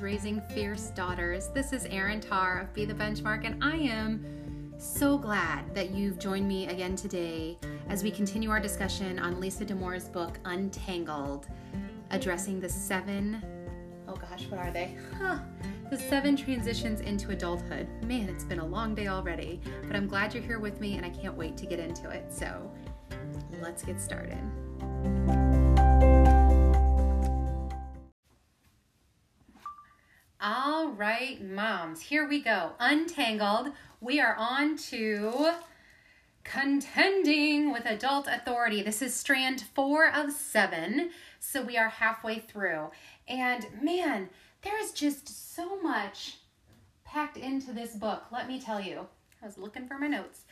raising fierce daughters. This is Erin Tarr of Be the Benchmark, and I am so glad that you've joined me again today as we continue our discussion on Lisa Damour's book, Untangled, addressing the seven, oh gosh, what are they? Huh, the seven transitions into adulthood. Man, it's been a long day already, but I'm glad you're here with me and I can't wait to get into it. So let's get started. Right, moms, here we go. Untangled. We are on to contending with adult authority. This is strand four of seven, so we are halfway through. And man, there is just so much packed into this book, let me tell you. I was looking for my notes.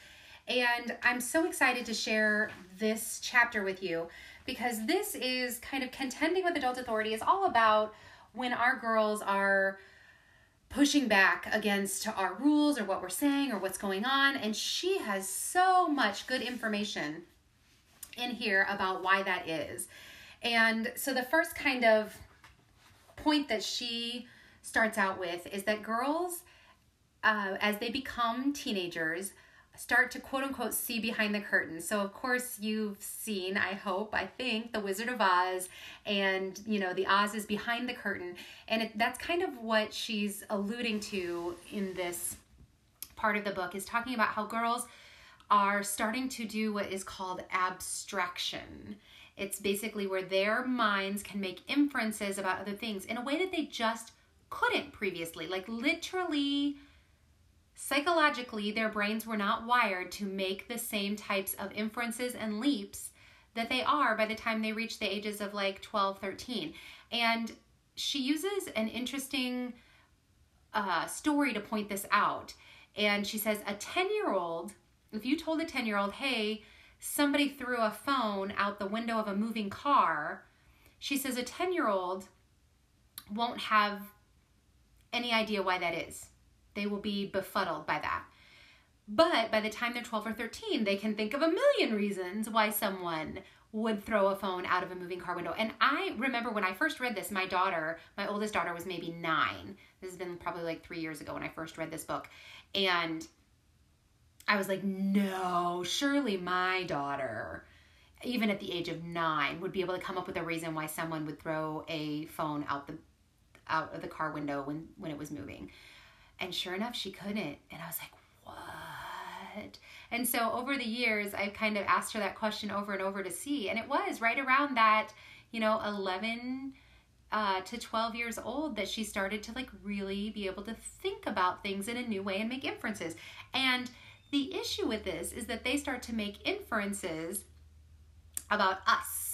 And I'm so excited to share this chapter with you because this is kind of contending with adult authority is all about when our girls are pushing back against our rules or what we're saying or what's going on. And she has so much good information in here about why that is. And so the first kind of point that she starts out with is that girls, uh, as they become teenagers, start to quote unquote see behind the curtain. So of course you've seen, I hope, I think, The Wizard of Oz and you know, the Oz is behind the curtain and it, that's kind of what she's alluding to in this part of the book is talking about how girls are starting to do what is called abstraction. It's basically where their minds can make inferences about other things in a way that they just couldn't previously. Like literally Psychologically, their brains were not wired to make the same types of inferences and leaps that they are by the time they reach the ages of like 12, 13. And she uses an interesting uh, story to point this out. And she says, a 10 year old, if you told a 10 year old, hey, somebody threw a phone out the window of a moving car, she says a 10 year old won't have any idea why that is. They will be befuddled by that. But by the time they're 12 or 13, they can think of a million reasons why someone would throw a phone out of a moving car window. And I remember when I first read this, my daughter, my oldest daughter, was maybe nine. This has been probably like three years ago when I first read this book. And I was like, no, surely my daughter, even at the age of nine, would be able to come up with a reason why someone would throw a phone out the out of the car window when when it was moving. And sure enough, she couldn't. And I was like, what? And so over the years, I've kind of asked her that question over and over to see. And it was right around that, you know, 11 uh, to 12 years old that she started to like really be able to think about things in a new way and make inferences. And the issue with this is that they start to make inferences about us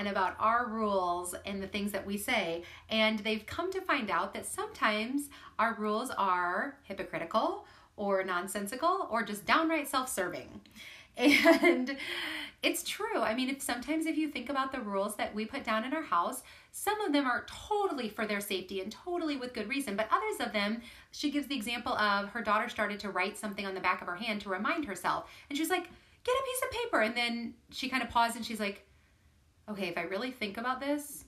and about our rules and the things that we say. And they've come to find out that sometimes our rules are hypocritical or nonsensical or just downright self serving. And it's true. I mean, if sometimes if you think about the rules that we put down in our house, some of them are totally for their safety and totally with good reason, but others of them, she gives the example of her daughter started to write something on the back of her hand to remind herself. And she's like, get a piece of paper. And then she kind of paused and she's like, okay, if I really think about this,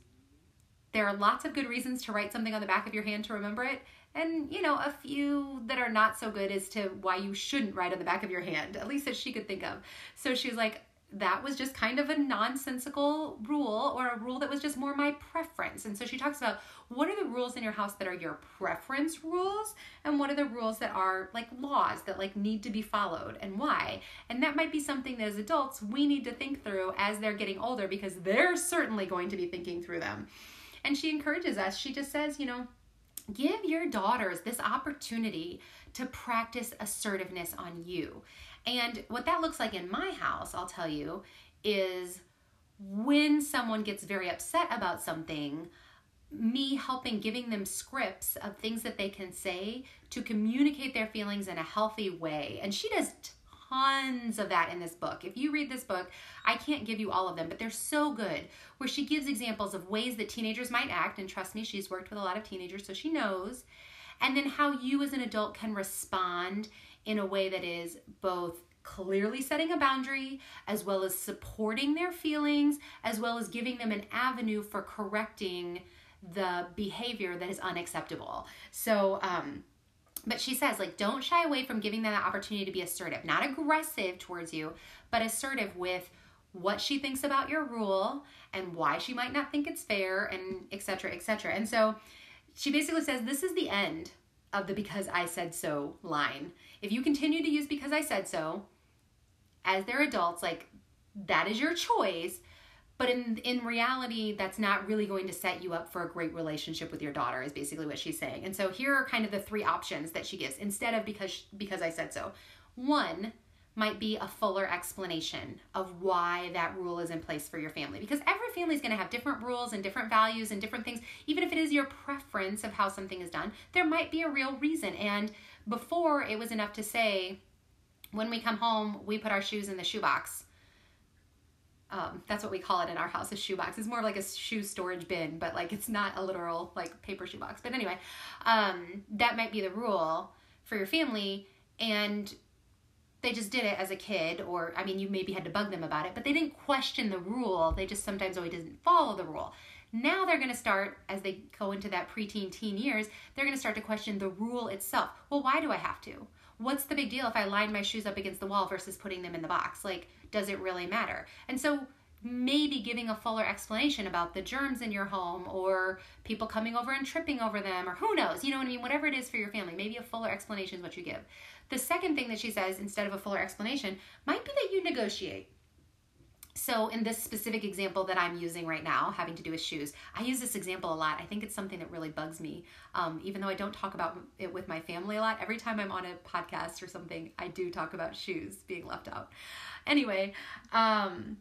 there are lots of good reasons to write something on the back of your hand to remember it, and you know, a few that are not so good as to why you shouldn't write on the back of your hand, at least that she could think of. So she was like, that was just kind of a nonsensical rule or a rule that was just more my preference. And so she talks about what are the rules in your house that are your preference rules and what are the rules that are like laws that like need to be followed and why. And that might be something that as adults we need to think through as they're getting older because they're certainly going to be thinking through them. And she encourages us. She just says, you know, give your daughters this opportunity to practice assertiveness on you. And what that looks like in my house, I'll tell you, is when someone gets very upset about something, me helping giving them scripts of things that they can say to communicate their feelings in a healthy way. And she does tons of that in this book. If you read this book, I can't give you all of them, but they're so good. Where she gives examples of ways that teenagers might act, and trust me, she's worked with a lot of teenagers, so she knows. And then how you as an adult can respond in a way that is both clearly setting a boundary, as well as supporting their feelings, as well as giving them an avenue for correcting the behavior that is unacceptable. So, um, but she says, like, don't shy away from giving them the opportunity to be assertive, not aggressive towards you, but assertive with what she thinks about your rule and why she might not think it's fair and etc etc and so she basically says this is the end of the because i said so line. If you continue to use because i said so as they're adults like that is your choice but in in reality that's not really going to set you up for a great relationship with your daughter is basically what she's saying. And so here are kind of the three options that she gives instead of because because i said so. One might be a fuller explanation of why that rule is in place for your family. Because every family is going to have different rules and different values and different things. Even if it is your preference of how something is done there might be a real reason. And before it was enough to say when we come home we put our shoes in the shoebox. Um, that's what we call it in our house a shoebox. It's more like a shoe storage bin but like it's not a literal like paper shoebox. But anyway um, that might be the rule for your family. And they just did it as a kid or i mean you maybe had to bug them about it but they didn't question the rule. They just sometimes always didn't follow the rule. Now they're going to start as they go into that preteen teen years they're going to start to question the rule itself. Well why do i have to? What's the big deal if i line my shoes up against the wall versus putting them in the box? Like does it really matter? And so maybe giving a fuller explanation about the germs in your home or people coming over and tripping over them or who knows you know what i mean whatever it is for your family maybe a fuller explanation is what you give the second thing that she says, instead of a fuller explanation, might be that you negotiate. So, in this specific example that I'm using right now, having to do with shoes, I use this example a lot. I think it's something that really bugs me. Um, even though I don't talk about it with my family a lot, every time I'm on a podcast or something, I do talk about shoes being left out. Anyway, um,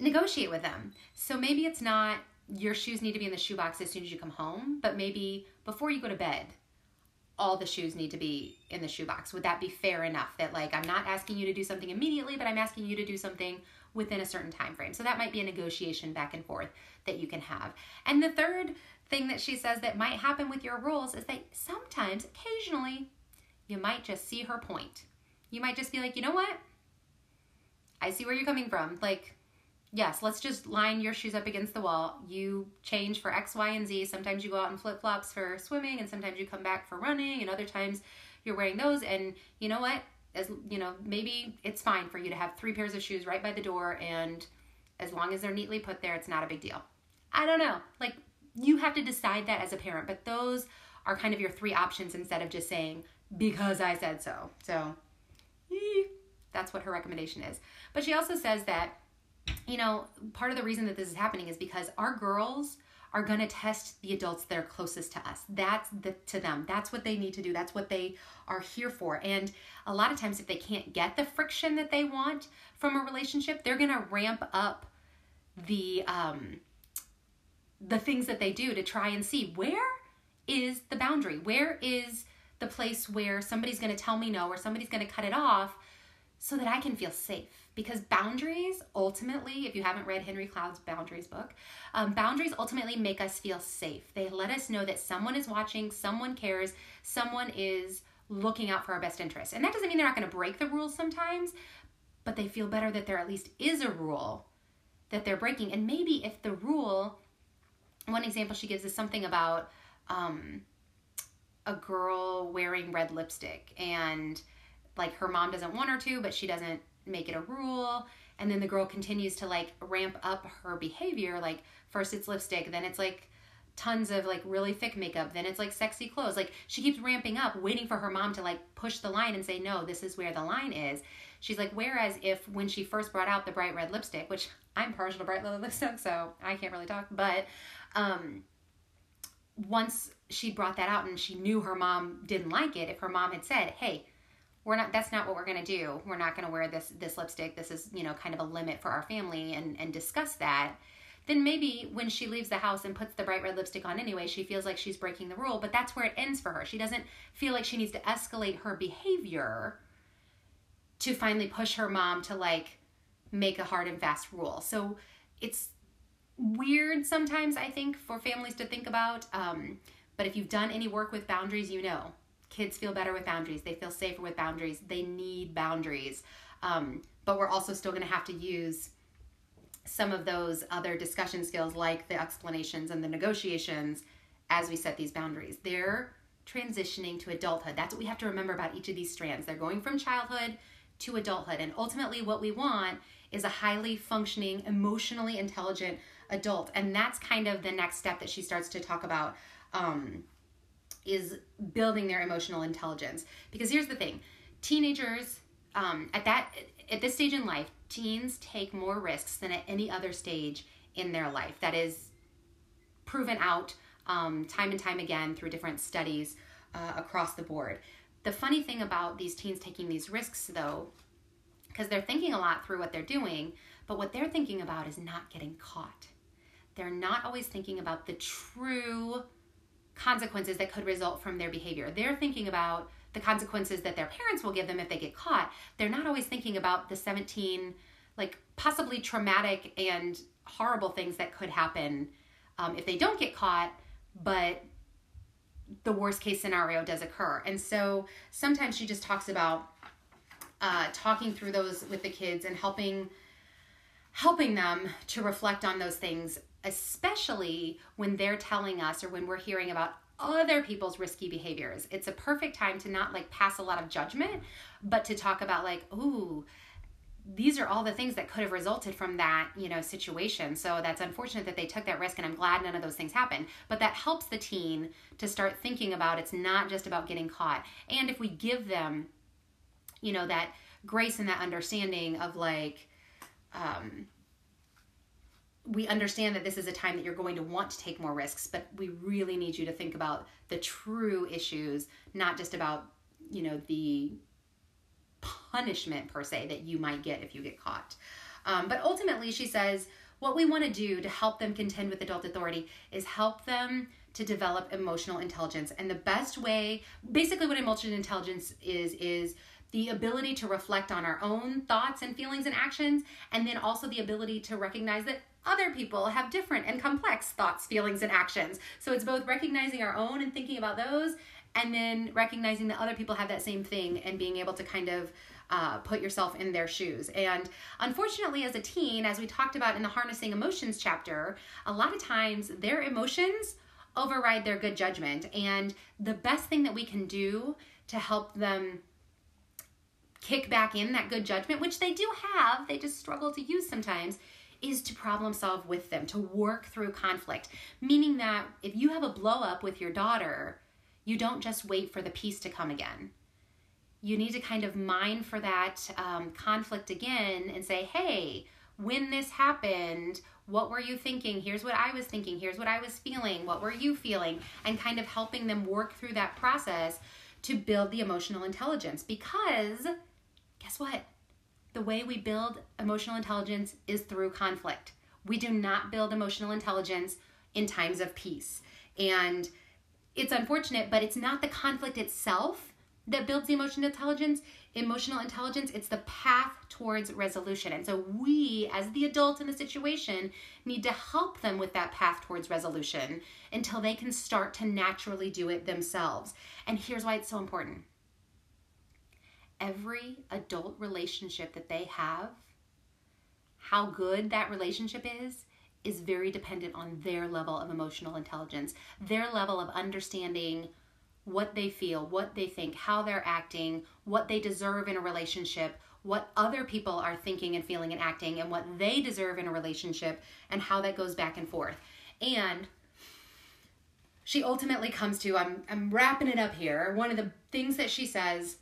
negotiate with them. So, maybe it's not your shoes need to be in the shoebox as soon as you come home, but maybe before you go to bed, all the shoes need to be in the shoebox. Would that be fair enough that like I'm not asking you to do something immediately, but I'm asking you to do something within a certain time frame. So that might be a negotiation back and forth that you can have. And the third thing that she says that might happen with your rules is that sometimes occasionally you might just see her point. You might just be like, "You know what? I see where you're coming from. Like yes, let's just line your shoes up against the wall. You change for X, Y, and Z. Sometimes you go out in flip flops for swimming, and sometimes you come back for running, and other times you're wearing those. And you know what? As you know, maybe it's fine for you to have three pairs of shoes right by the door, and as long as they're neatly put there, it's not a big deal. I don't know. Like you have to decide that as a parent, but those are kind of your three options instead of just saying because I said so. So, eh, that's what her recommendation is. But she also says that you know, part of the reason that this is happening is because our girls are going to test the adults that are closest to us. That's the, to them. That's what they need to do. That's what they are here for. And a lot of times, if they can't get the friction that they want from a relationship, they're going to ramp up the um, the things that they do to try and see where is the boundary. Where is the place where somebody's going to tell me no, or somebody's going to cut it off, so that I can feel safe because boundaries ultimately, if you haven't read Henry Cloud's Boundaries book, um, boundaries ultimately make us feel safe. They let us know that someone is watching, someone cares, someone is looking out for our best interests. And that doesn't mean they're not going to break the rules sometimes, but they feel better that there at least is a rule that they're breaking. And maybe if the rule, one example she gives is something about um, a girl wearing red lipstick and like her mom doesn't want her to, but she doesn't make it a rule and then the girl continues to like ramp up her behavior like first it's lipstick then it's like tons of like really thick makeup then it's like sexy clothes. Like she keeps ramping up waiting for her mom to like push the line and say no this is where the line is. She's like whereas if when she first brought out the bright red lipstick which i'm partial to bright red lipstick so i can't really talk but um once she brought that out and she knew her mom didn't like it if her mom had said hey we're not that's not what we're going to do. We're not going to wear this this lipstick. This is you know kind of a limit for our family and and discuss that. Then maybe when she leaves the house and puts the bright red lipstick on anyway she feels like she's breaking the rule but that's where it ends for her. She doesn't feel like she needs to escalate her behavior to finally push her mom to like make a hard and fast rule. So it's weird sometimes i think for families to think about um, but if you've done any work with boundaries you know kids feel better with boundaries they feel safer with boundaries they need boundaries um, but we're also still going to have to use some of those other discussion skills like the explanations and the negotiations as we set these boundaries. They're transitioning to adulthood. That's what we have to remember about each of these strands. They're going from childhood to adulthood. And ultimately, what we want is a highly functioning, emotionally intelligent adult. And that's kind of the next step that she starts to talk about um, is building their emotional intelligence. Because here's the thing teenagers, um, at that at this stage in life, teens take more risks than at any other stage in their life. That is proven out um, time and time again through different studies uh, across the board. The funny thing about these teens taking these risks, though, because they're thinking a lot through what they're doing, but what they're thinking about is not getting caught. They're not always thinking about the true consequences that could result from their behavior. They're thinking about the consequences that their parents will give them if they get caught. They're not always thinking about the 17 like possibly traumatic and horrible things that could happen um, if they don't get caught, but the worst case scenario does occur. And so sometimes she just talks about uh, talking through those with the kids and helping helping them to reflect on those things, especially when they're telling us or when we're hearing about other people's risky behaviors. It's a perfect time to not like pass a lot of judgment, but to talk about like, ooh, these are all the things that could have resulted from that you know situation. So that's unfortunate that they took that risk and i'm glad none of those things happened. But that helps the teen to start thinking about it's not just about getting caught. And if we give them you know that grace and that understanding of like um, we understand that this is a time that you're going to want to take more risks but we really need you to think about the true issues not just about you know the punishment per se that you might get if you get caught. Um, but ultimately, she says, what we want to do to help them contend with adult authority is help them to develop emotional intelligence. And the best way, basically, what emotional intelligence is, is the ability to reflect on our own thoughts and feelings and actions, and then also the ability to recognize that other people have different and complex thoughts, feelings, and actions. So it's both recognizing our own and thinking about those, and then recognizing that other people have that same thing and being able to kind of uh, put yourself in their shoes. And unfortunately, as a teen, as we talked about in the Harnessing Emotions chapter, a lot of times their emotions override their good judgment. And the best thing that we can do to help them kick back in that good judgment, which they do have, they just struggle to use sometimes, is to problem solve with them, to work through conflict. Meaning that if you have a blow up with your daughter, you don't just wait for the peace to come again. You need to kind of mine for that um, conflict again and say, hey, when this happened, what were you thinking? Here's what I was thinking. Here's what I was feeling. What were you feeling? And kind of helping them work through that process to build the emotional intelligence. Because guess what? The way we build emotional intelligence is through conflict. We do not build emotional intelligence in times of peace. And it's unfortunate, but it's not the conflict itself that builds the emotional intelligence. Emotional intelligence, it's the path towards resolution. And so we, as the adult in the situation, need to help them with that path towards resolution until they can start to naturally do it themselves. And here's why it's so important every adult relationship that they have, how good that relationship is, is very dependent on their level of emotional intelligence, their level of understanding what they feel, what they think, how they're acting, what they deserve in a relationship, what other people are thinking and feeling and acting, and what they deserve in a relationship, and how that goes back and forth. And she ultimately comes to I'm I'm wrapping it up here. One of the things that she says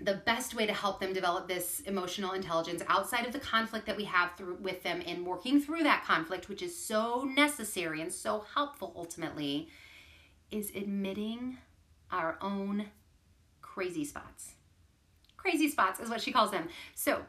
the best way to help them develop this emotional intelligence outside of the conflict that we have through with them in working through that conflict which is so necessary and so helpful ultimately is admitting our own crazy spots. Crazy spots is what she calls them. So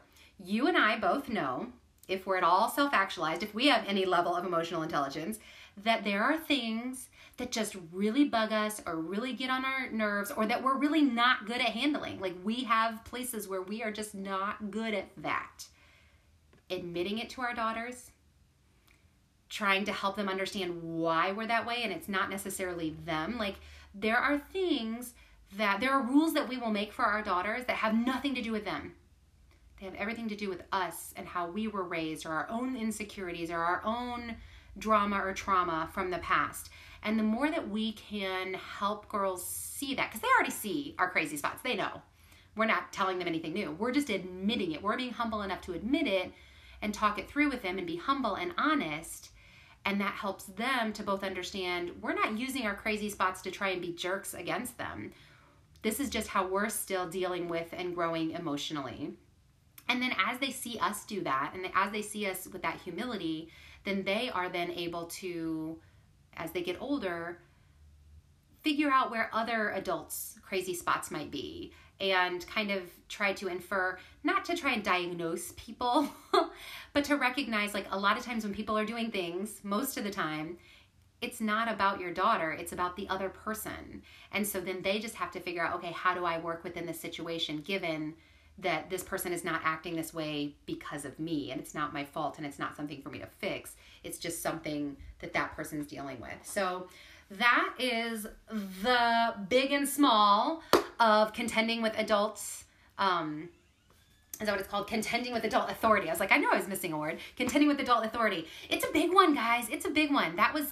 you and i both know if we're at all self-actualized if we have any level of emotional intelligence that there are things that just really bug us or really get on our nerves or that we're really not good at handling. Like we have places where we are just not good at that. Admitting it to our daughters, trying to help them understand why we're that way and it's not necessarily them. Like there are things that there are rules that we will make for our daughters that have nothing to do with them. They have everything to do with us and how we were raised or our own insecurities or our own drama or trauma from the past. And the more that we can help girls see that, because they already see our crazy spots, they know. We're not telling them anything new. We're just admitting it. We're being humble enough to admit it and talk it through with them and be humble and honest. And that helps them to both understand we're not using our crazy spots to try and be jerks against them. This is just how we're still dealing with and growing emotionally. And then as they see us do that, and as they see us with that humility, then they are then able to, as they get older, figure out where other adults' crazy spots might be and kind of try to infer, not to try and diagnose people, but to recognize like a lot of times when people are doing things, most of the time, it's not about your daughter, it's about the other person. And so then they just have to figure out, okay, how do I work within this situation given that this person is not acting this way because of me and it's not my fault and it's not something for me to fix. It's just something that that person's dealing with. So that is the big and small of contending with adults. Um, is that what it's called? Contending with adult authority. I was like, I know I was missing a word. Contending with adult authority. It's a big one, guys. It's a big one. That was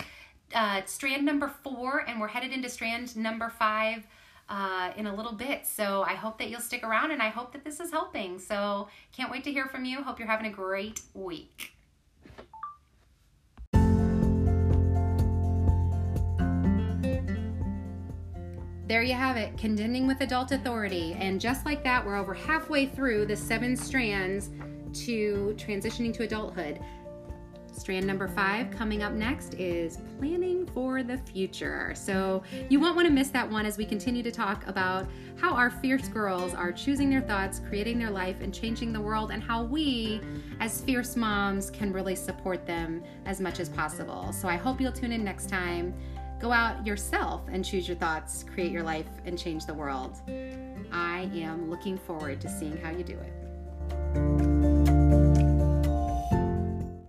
uh, strand number four, and we're headed into strand number five uh, in a little bit. So I hope that you'll stick around and I hope that this is helping. So can't wait to hear from you. Hope you're having a great week. There you have it, contending with adult authority. And just like that, we're over halfway through the seven strands to transitioning to adulthood. Strand number five coming up next is planning for the future. So you won't want to miss that one as we continue to talk about how our fierce girls are choosing their thoughts, creating their life, and changing the world, and how we, as fierce moms, can really support them as much as possible. So I hope you'll tune in next time. Go out yourself and choose your thoughts, create your life, and change the world. I am looking forward to seeing how you do it.